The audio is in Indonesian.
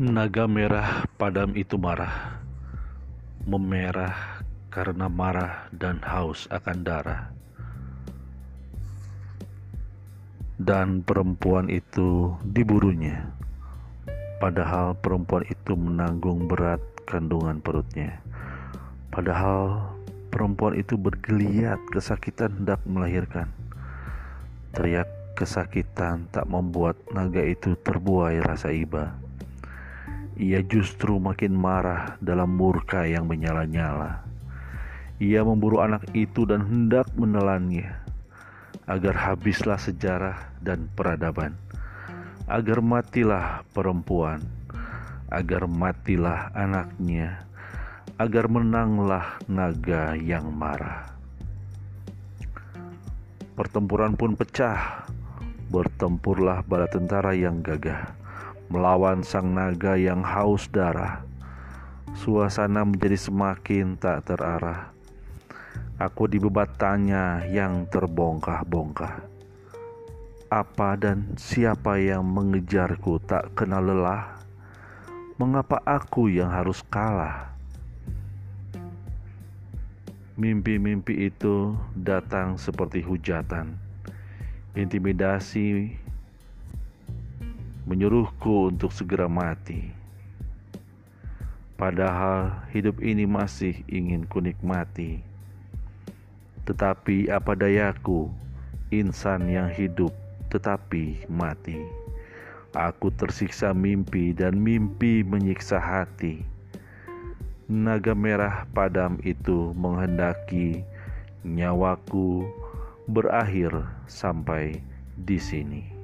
Naga merah padam itu marah, memerah karena marah dan haus akan darah. Dan perempuan itu diburunya, padahal perempuan itu menanggung berat kandungan perutnya. Padahal perempuan itu bergeliat kesakitan hendak melahirkan. Teriak kesakitan tak membuat naga itu terbuai rasa iba ia justru makin marah dalam murka yang menyala-nyala. Ia memburu anak itu dan hendak menelannya, agar habislah sejarah dan peradaban, agar matilah perempuan, agar matilah anaknya, agar menanglah naga yang marah. Pertempuran pun pecah, bertempurlah bala tentara yang gagah melawan sang naga yang haus darah. Suasana menjadi semakin tak terarah. Aku dibebatannya yang terbongkah-bongkah. Apa dan siapa yang mengejarku tak kenal lelah? Mengapa aku yang harus kalah? Mimpi-mimpi itu datang seperti hujatan, intimidasi menyuruhku untuk segera mati. Padahal hidup ini masih ingin kunikmati. Tetapi apa dayaku, insan yang hidup tetapi mati. Aku tersiksa mimpi dan mimpi menyiksa hati. Naga merah padam itu menghendaki nyawaku berakhir sampai di sini.